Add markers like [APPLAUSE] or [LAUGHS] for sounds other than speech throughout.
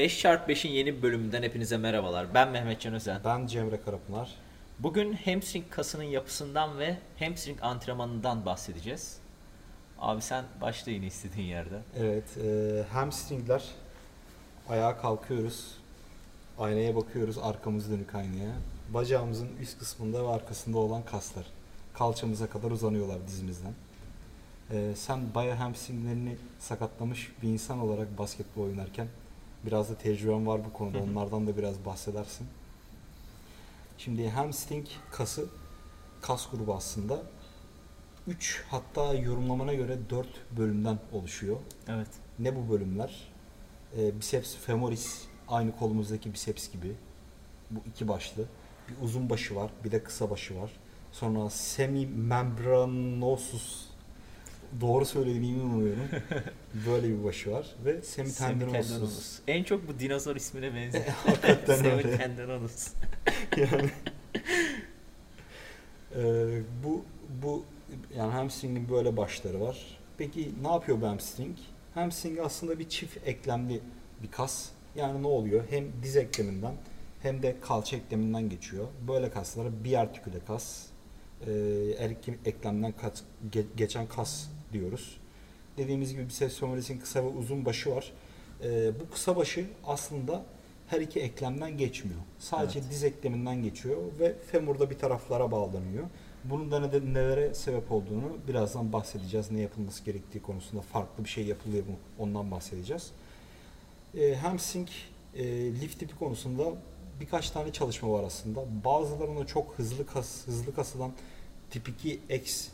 5x5'in yeni bir bölümünden hepinize merhabalar. Ben Mehmetcan Özen. Ben Cemre Karapınar. Bugün hamstring kasının yapısından ve hamstring antrenmanından bahsedeceğiz. Abi sen başla yine istediğin yerde. Evet, e, hamstringler ayağa kalkıyoruz. Aynaya bakıyoruz, arkamız dönük aynaya. Bacağımızın üst kısmında ve arkasında olan kaslar. Kalçamıza kadar uzanıyorlar dizimizden. E, sen bayağı hamstringlerini sakatlamış bir insan olarak basketbol oynarken biraz da tecrüben var bu konuda. Hı hı. Onlardan da biraz bahsedersin. Şimdi hamstring kası kas grubu aslında 3 hatta yorumlamana göre 4 bölümden oluşuyor. Evet. Ne bu bölümler? Ee, biceps femoris aynı kolumuzdaki biceps gibi. Bu iki başlı. Bir uzun başı var, bir de kısa başı var. Sonra semimembranosus doğru söylediğimi umuyorum. [LAUGHS] Böyle bir başı var ve semitendinosus. Semitendinosus. En çok bu dinozor ismine benziyor. [LAUGHS] Hakikaten öyle. Semitendinosus. [LAUGHS] yani Ee, bu bu yani hamstringin böyle başları var. Peki ne yapıyor bu hamstring? Hamstring aslında bir çift eklemli bir kas. Yani ne oluyor? Hem diz ekleminden hem de kalça ekleminden geçiyor. Böyle kaslara biartiküle kas, e, her iki eklemden kas, ge- geçen kas diyoruz. Dediğimiz gibi biceps femoris'in kısa ve uzun başı var. E, bu kısa başı aslında her iki eklemden geçmiyor. Sadece Evet. diz ekleminden geçiyor ve femurda bir taraflara bağlanıyor. Bunun da ne- nelere sebep olduğunu birazdan bahsedeceğiz. Ne yapılması gerektiği konusunda farklı bir şey yapılıyor mu ondan bahsedeceğiz. E, hamstring e, lift tipi konusunda birkaç tane çalışma var aslında. Bazılarında çok hızlı kas hızlı kasılan tip 2 X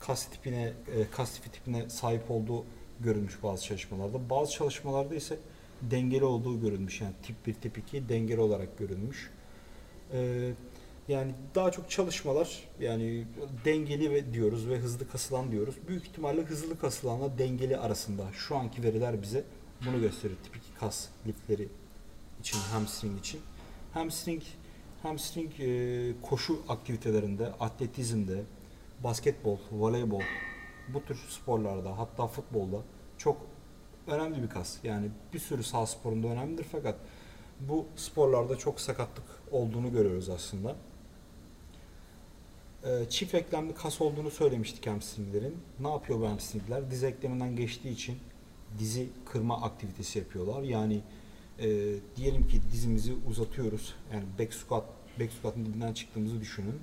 kas tipine e, kas tipi tipine sahip olduğu görülmüş bazı çalışmalarda. Bazı çalışmalarda ise dengeli olduğu görülmüş. Yani tip 1 tip 2 dengeli olarak görülmüş. Ee, yani daha çok çalışmalar yani dengeli ve diyoruz ve hızlı kasılan diyoruz. Büyük ihtimalle hızlı kasılanla dengeli arasında şu anki veriler bize bunu gösteriyor. Tip 2 kas lifleri için hamstring için. Hamstring hamstring e, koşu aktivitelerinde, atletizmde, basketbol, voleybol bu tür sporlarda hatta futbolda çok önemli bir kas. Yani bir sürü sağ sporunda önemlidir fakat bu sporlarda çok sakatlık olduğunu görüyoruz aslında. Ee, çift eklemli kas olduğunu söylemiştik hamstringlerin. Ne yapıyor bu hamstringler? Diz ekleminden geçtiği için dizi kırma aktivitesi yapıyorlar. Yani e, diyelim ki dizimizi uzatıyoruz. Yani back squat, back squat'ın dibinden çıktığımızı düşünün.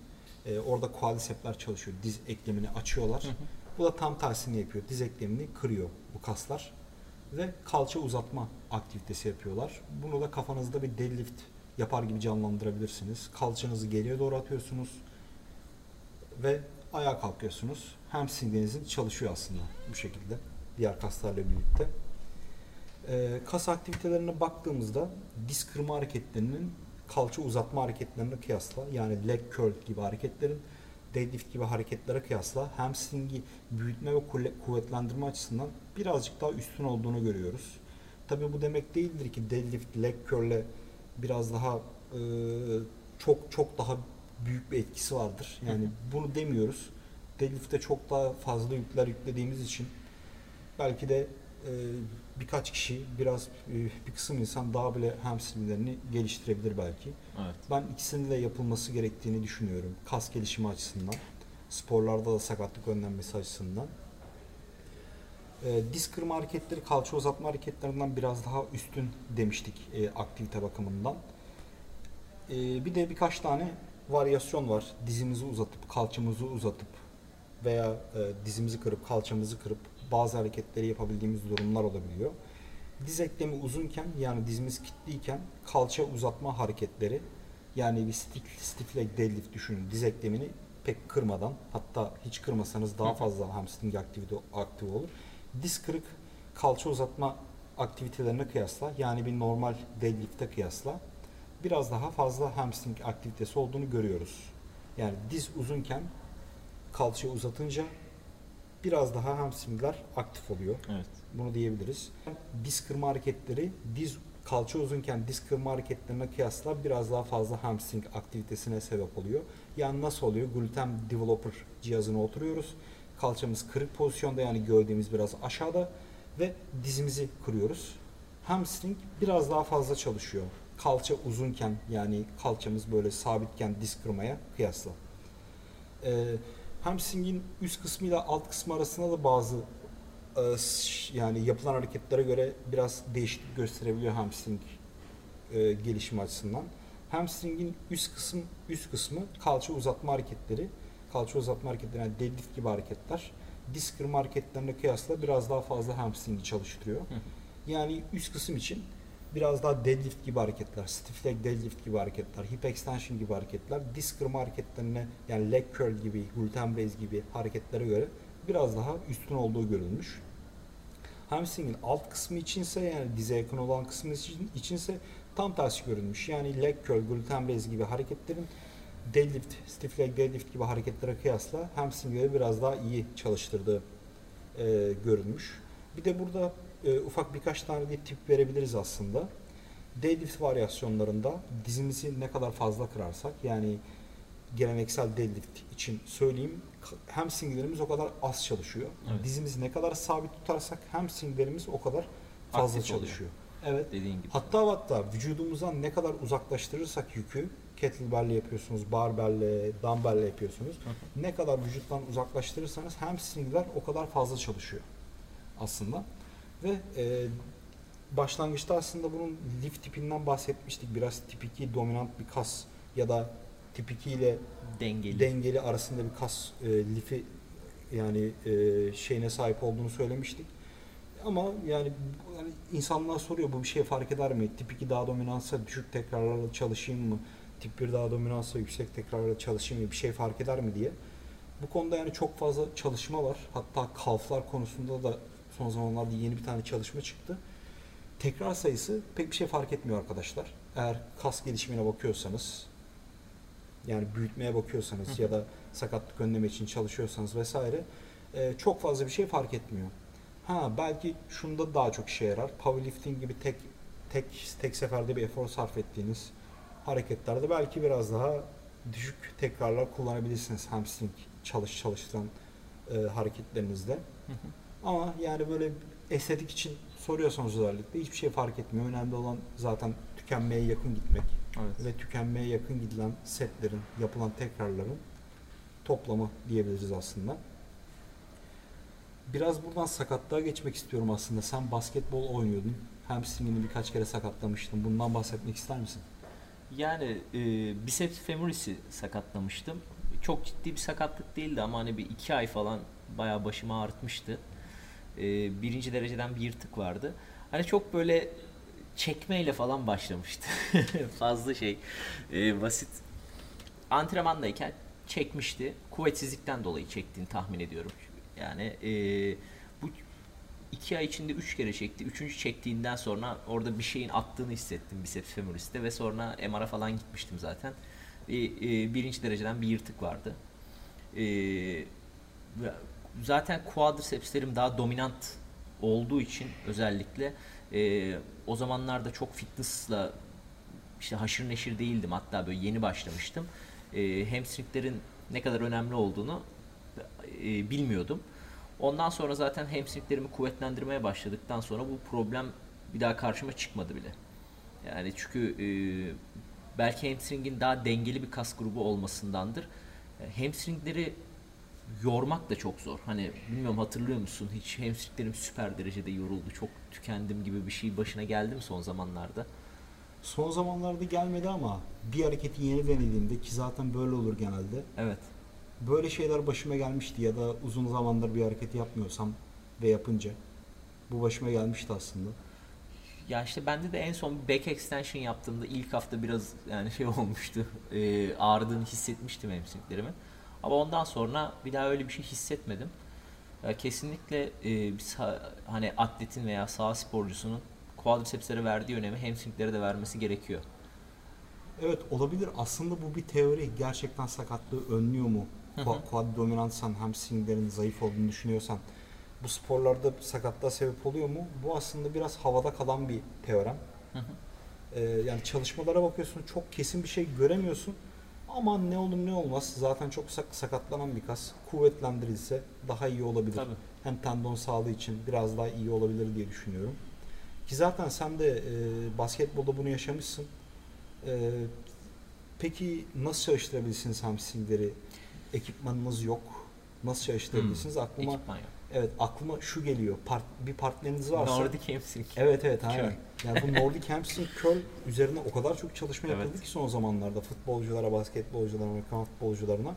E, orada quadricepsler çalışıyor. Diz eklemini açıyorlar. Hı hı. Bu da tam tersini yapıyor. Diz eklemini kırıyor bu kaslar ve kalça uzatma aktivitesi yapıyorlar. Bunu da kafanızda bir deadlift yapar gibi canlandırabilirsiniz. Kalçanızı geriye doğru atıyorsunuz ve ayağa kalkıyorsunuz. Hamstringinizin çalışıyor aslında bu şekilde diğer kaslarla birlikte. Ee, kas aktivitelerine baktığımızda diz kırma hareketlerinin kalça uzatma hareketlerine kıyasla yani leg curl gibi hareketlerin deadlift gibi hareketlere kıyasla hamstringi büyütme ve kuvvetlendirme açısından birazcık daha üstün olduğunu görüyoruz. Tabii bu demek değildir ki deadlift leg curl'e biraz daha e, çok çok daha büyük bir etkisi vardır. Yani bunu demiyoruz. Deadlift'te çok daha fazla yükler yüklediğimiz için belki de birkaç kişi biraz e, bir kısım insan daha bile hamstringlerini geliştirebilir belki. Evet. Ben ikisinin de yapılması gerektiğini düşünüyorum. Kas gelişimi açısından. Sporlarda da sakatlık önlenmesi açısından. E, diz kırma hareketleri kalça uzatma hareketlerinden biraz daha üstün demiştik e, aktivite bakımından. E, bir de birkaç tane varyasyon var. Dizimizi uzatıp kalçamızı uzatıp veya e, dizimizi kırıp kalçamızı kırıp bazı hareketleri yapabildiğimiz durumlar olabiliyor. Diz eklemi uzunken yani dizimiz kilitliyken kalça uzatma hareketleri yani bir stiff, stiff leg deadlift düşünün. Diz eklemini pek kırmadan hatta hiç kırmasanız daha fazla hamstring aktivite aktif olur. Diz kırık kalça uzatma aktivitelerine kıyasla yani bir normal deadlift'e kıyasla biraz daha fazla hamstring aktivitesi olduğunu görüyoruz. Yani diz uzunken kalça uzatınca biraz daha hamstringler aktif oluyor. Evet. Bunu diyebiliriz. Diz kırma hareketleri diz kalça uzunken diz kırma hareketlerine kıyasla biraz daha fazla hamstring aktivitesine sebep oluyor. Yani nasıl oluyor? Gluten developer cihazına oturuyoruz. Kalçamız kırık pozisyonda yani gövdemiz biraz aşağıda ve dizimizi kırıyoruz. hamstring biraz daha fazla çalışıyor. Kalça uzunken yani kalçamız böyle sabitken disk kırmaya kıyasla. Ee, hamstringin üst kısmı ile alt kısmı arasında da bazı e, yani yapılan hareketlere göre biraz değişiklik gösterebiliyor hamstring e, gelişimi açısından. Hamstringin üst kısım üst kısmı kalça uzatma hareketleri. Kalça uzatma hareketleri yani deadlift gibi hareketler. Disk kırma hareketlerine kıyasla biraz daha fazla hamstringi çalıştırıyor. Yani üst kısım için biraz daha deadlift gibi hareketler, stiff leg deadlift gibi hareketler, hip extension gibi hareketler, disk kırma hareketlerine yani leg curl gibi, gluten raise gibi hareketlere göre biraz daha üstün olduğu görülmüş. Hamstringin alt kısmı içinse yani dize yakın olan kısmı için, içinse tam tersi görülmüş. Yani leg curl, gluten raise gibi hareketlerin deadlift, stiff leg deadlift gibi hareketlere kıyasla hamstringleri biraz daha iyi çalıştırdığı e, görülmüş. Bir de burada e, ufak birkaç tane de tip verebiliriz aslında. Deadlift varyasyonlarında dizimizi ne kadar fazla kırarsak yani geleneksel deadlift için söyleyeyim hamstringlerimiz o kadar az çalışıyor. Evet. Dizimizi ne kadar sabit tutarsak hamstringlerimiz o kadar fazla Aktif oluyor. çalışıyor. Evet. Dediğin gibi. Hatta hatta vücudumuzdan ne kadar uzaklaştırırsak yükü kettlebell'le yapıyorsunuz, barbell'le, dumbbell'le yapıyorsunuz. Hı Ne kadar vücuttan uzaklaştırırsanız hamstringler o kadar fazla çalışıyor aslında. Ve e, başlangıçta aslında bunun lift tipinden bahsetmiştik. Biraz tip 2 dominant bir kas ya da tip 2 ile Dengeli. dengeli arasında bir kas e, lifi yani e, şeyine sahip olduğunu söylemiştik. Ama yani, yani insanlar soruyor bu bir şey fark eder mi? Tip 2 daha dominansa düşük tekrarlarla çalışayım mı? Tip 1 daha dominansa yüksek tekrarlarla çalışayım mı? Bir şey fark eder mi diye. Bu konuda yani çok fazla çalışma var. Hatta kalflar konusunda da son zamanlarda yeni bir tane çalışma çıktı. Tekrar sayısı pek bir şey fark etmiyor arkadaşlar. Eğer kas gelişimine bakıyorsanız yani büyütmeye bakıyorsanız Hı ya da sakatlık önleme için çalışıyorsanız vesaire e, çok fazla bir şey fark etmiyor. Ha belki şunda daha çok işe yarar. Powerlifting gibi tek tek tek seferde bir efor sarf ettiğiniz hareketlerde belki biraz daha düşük tekrarlar kullanabilirsiniz hamstring çalış çalıştıran e, hareketlerinizde. Hı hı. Ama yani böyle estetik için soruyorsanız özellikle hiçbir şey fark etmiyor. Önemli olan zaten tükenmeye yakın gitmek Evet. ve tükenmeye yakın gidilen setlerin, yapılan tekrarların toplamı diyebiliriz aslında. Biraz buradan sakatlığa geçmek istiyorum aslında. Sen basketbol oynuyordun. Hamstringini birkaç kere sakatlamıştın. Bundan bahsetmek ister misin? Yani e, biceps femoris'i sakatlamıştım. Çok ciddi bir sakatlık değildi ama hani bir iki ay falan bayağı başımı ağrıtmıştı. E, birinci dereceden bir yırtık vardı. Hani çok böyle çekmeyle falan başlamıştı. [LAUGHS] Fazla şey e, basit. Antrenmandayken çekmişti. Kuvvetsizlikten dolayı çektiğini tahmin ediyorum. Yani e, bu iki ay içinde üç kere çekti. Üçüncü çektiğinden sonra orada bir şeyin attığını hissettim biceps femoris'te ve sonra MR'a falan gitmiştim zaten. E, e, birinci dereceden bir yırtık vardı. E, zaten quadricepslerim daha dominant olduğu için özellikle e, o zamanlarda çok fitness'la işte haşır neşir değildim hatta böyle yeni başlamıştım. E, hamstringlerin ne kadar önemli olduğunu e, bilmiyordum. Ondan sonra zaten hamstringlerimi kuvvetlendirmeye başladıktan sonra bu problem bir daha karşıma çıkmadı bile. Yani çünkü e, belki hamstringin daha dengeli bir kas grubu olmasındandır. E, Hamstringleri yormak da çok zor. Hani bilmiyorum hatırlıyor musun? Hiç hamstringlerim süper derecede yoruldu. Çok tükendim gibi bir şey başına geldi mi son zamanlarda? Son zamanlarda gelmedi ama bir hareketi yeni denediğimde ki zaten böyle olur genelde. Evet. Böyle şeyler başıma gelmişti ya da uzun zamandır bir hareketi yapmıyorsam ve yapınca bu başıma gelmişti aslında. Ya işte bende de en son bir back extension yaptığımda ilk hafta biraz yani şey [LAUGHS] olmuştu. E, ağrıdığını hissetmiştim hamstringlerimin. Ama ondan sonra bir daha öyle bir şey hissetmedim. Kesinlikle e, bir sağ- hani atletin veya sağ sporcusunun quadricepslere verdiği önemi hamstringlere de vermesi gerekiyor. Evet olabilir. Aslında bu bir teori. Gerçekten sakatlığı önlüyor mu? Quad dominantsan, hamstringlerin zayıf olduğunu düşünüyorsan bu sporlarda sakatlığa sebep oluyor mu? Bu aslında biraz havada kalan bir teorem. Hı hı. Ee, yani çalışmalara bakıyorsun çok kesin bir şey göremiyorsun. Ama ne olur ne olmaz zaten çok sak- sakatlanan bir kas kuvvetlendirilse daha iyi olabilir. Tabii. Hem tendon sağlığı için biraz daha iyi olabilir diye düşünüyorum. Ki zaten sen de e, basketbolda bunu yaşamışsın. E, peki nasıl çalıştırabilirsiniz hamstringleri? Ekipmanınız yok. Nasıl çalıştırabilirsiniz? Hmm. Aklıma Ekipman yok. evet aklıma şu geliyor. Part, bir partneriniz varsa Nordic hamstring. Evet evet aynen. Yani bu Nordic hamstring curl üzerine o kadar çok çalışma yapıldı Evet. ki son zamanlarda futbolculara, basketbolculara, Amerikan futbolcularına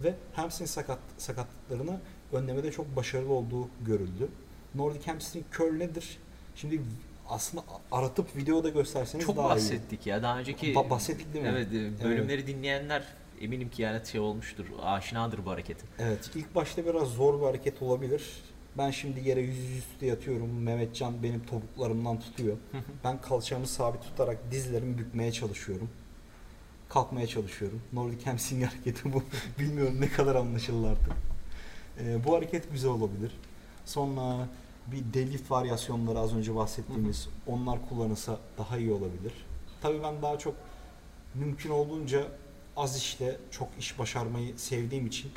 ve hamstring sakat, sakatlıklarını önlemede çok başarılı olduğu görüldü. Nordic hamstring curl nedir? Şimdi aslında aratıp videoda gösterseniz Çok daha bahsettik ya. Daha önceki iyi. Ba- bahsettik değil mi? Evet, bölümleri dinleyenler eminim ki yani şey olmuştur. Aşinadır bu hareketin. Evet, ilk başta biraz zor bir hareket olabilir. Ben şimdi yere yüzüstü yatıyorum. Mehmetcan benim topuklarımdan tutuyor. Ben kalçamı sabit tutarak dizlerimi bükmeye çalışıyorum. Kalkmaya çalışıyorum. Nordic hamstring [LAUGHS] hareketi bu. [LAUGHS] Bilmiyorum ne kadar anlaşılır artık. Ee, bu hareket güzel olabilir. Sonra bir deadlift varyasyonları az önce bahsettiğimiz onlar kullanılsa daha iyi olabilir. Tabii ben daha çok mümkün olduğunca az işte çok iş başarmayı sevdiğim için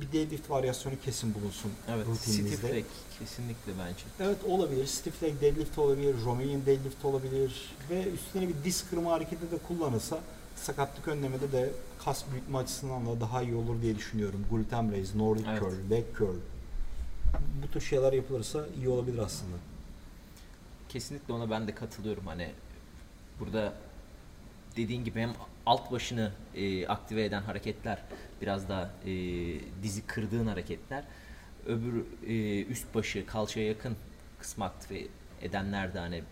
bir deadlift varyasyonu kesin bulunsun Evet. rutininizde. Stiff leg kesinlikle bence. Evet olabilir. Stiff leg deadlift olabilir, Romanian deadlift olabilir ve üstüne bir diz kırma hareketi de kullanılsa sakatlık önlemede de kas büyütme açısından da daha iyi olur diye düşünüyorum. Gluten raise, Nordic Evet. curl, leg curl. Bu tür şeyler yapılırsa iyi olabilir aslında. Kesinlikle ona ben de katılıyorum. Hani burada dediğin gibi hem alt başını e, aktive eden hareketler biraz da e, dizi kırdığın hareketler. Öbür e, üst başı kalçaya yakın kısmı aktive edenler de hani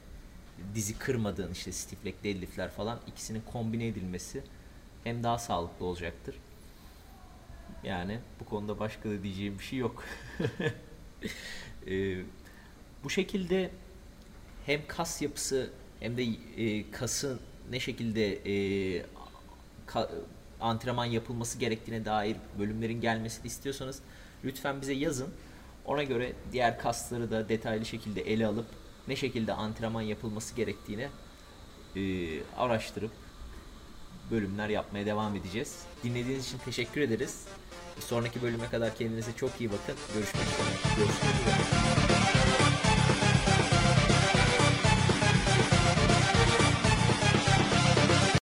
dizi kırmadığın işte stiff leg deadliftler falan ikisinin kombine edilmesi hem daha sağlıklı olacaktır. Yani bu konuda başka da diyeceğim bir şey yok. [LAUGHS] E, bu şekilde hem kas yapısı hem de e, kasın ne şekilde e, ka- antrenman yapılması gerektiğine dair bölümlerin gelmesini istiyorsanız lütfen bize yazın. Ona göre diğer kasları da detaylı şekilde ele alıp ne şekilde antrenman yapılması gerektiğini e, araştırıp bölümler yapmaya devam edeceğiz. Dinlediğiniz için teşekkür ederiz. Sonraki bölüme kadar kendinize çok iyi bakın. Görüşmek üzere. Görüşmek üzere.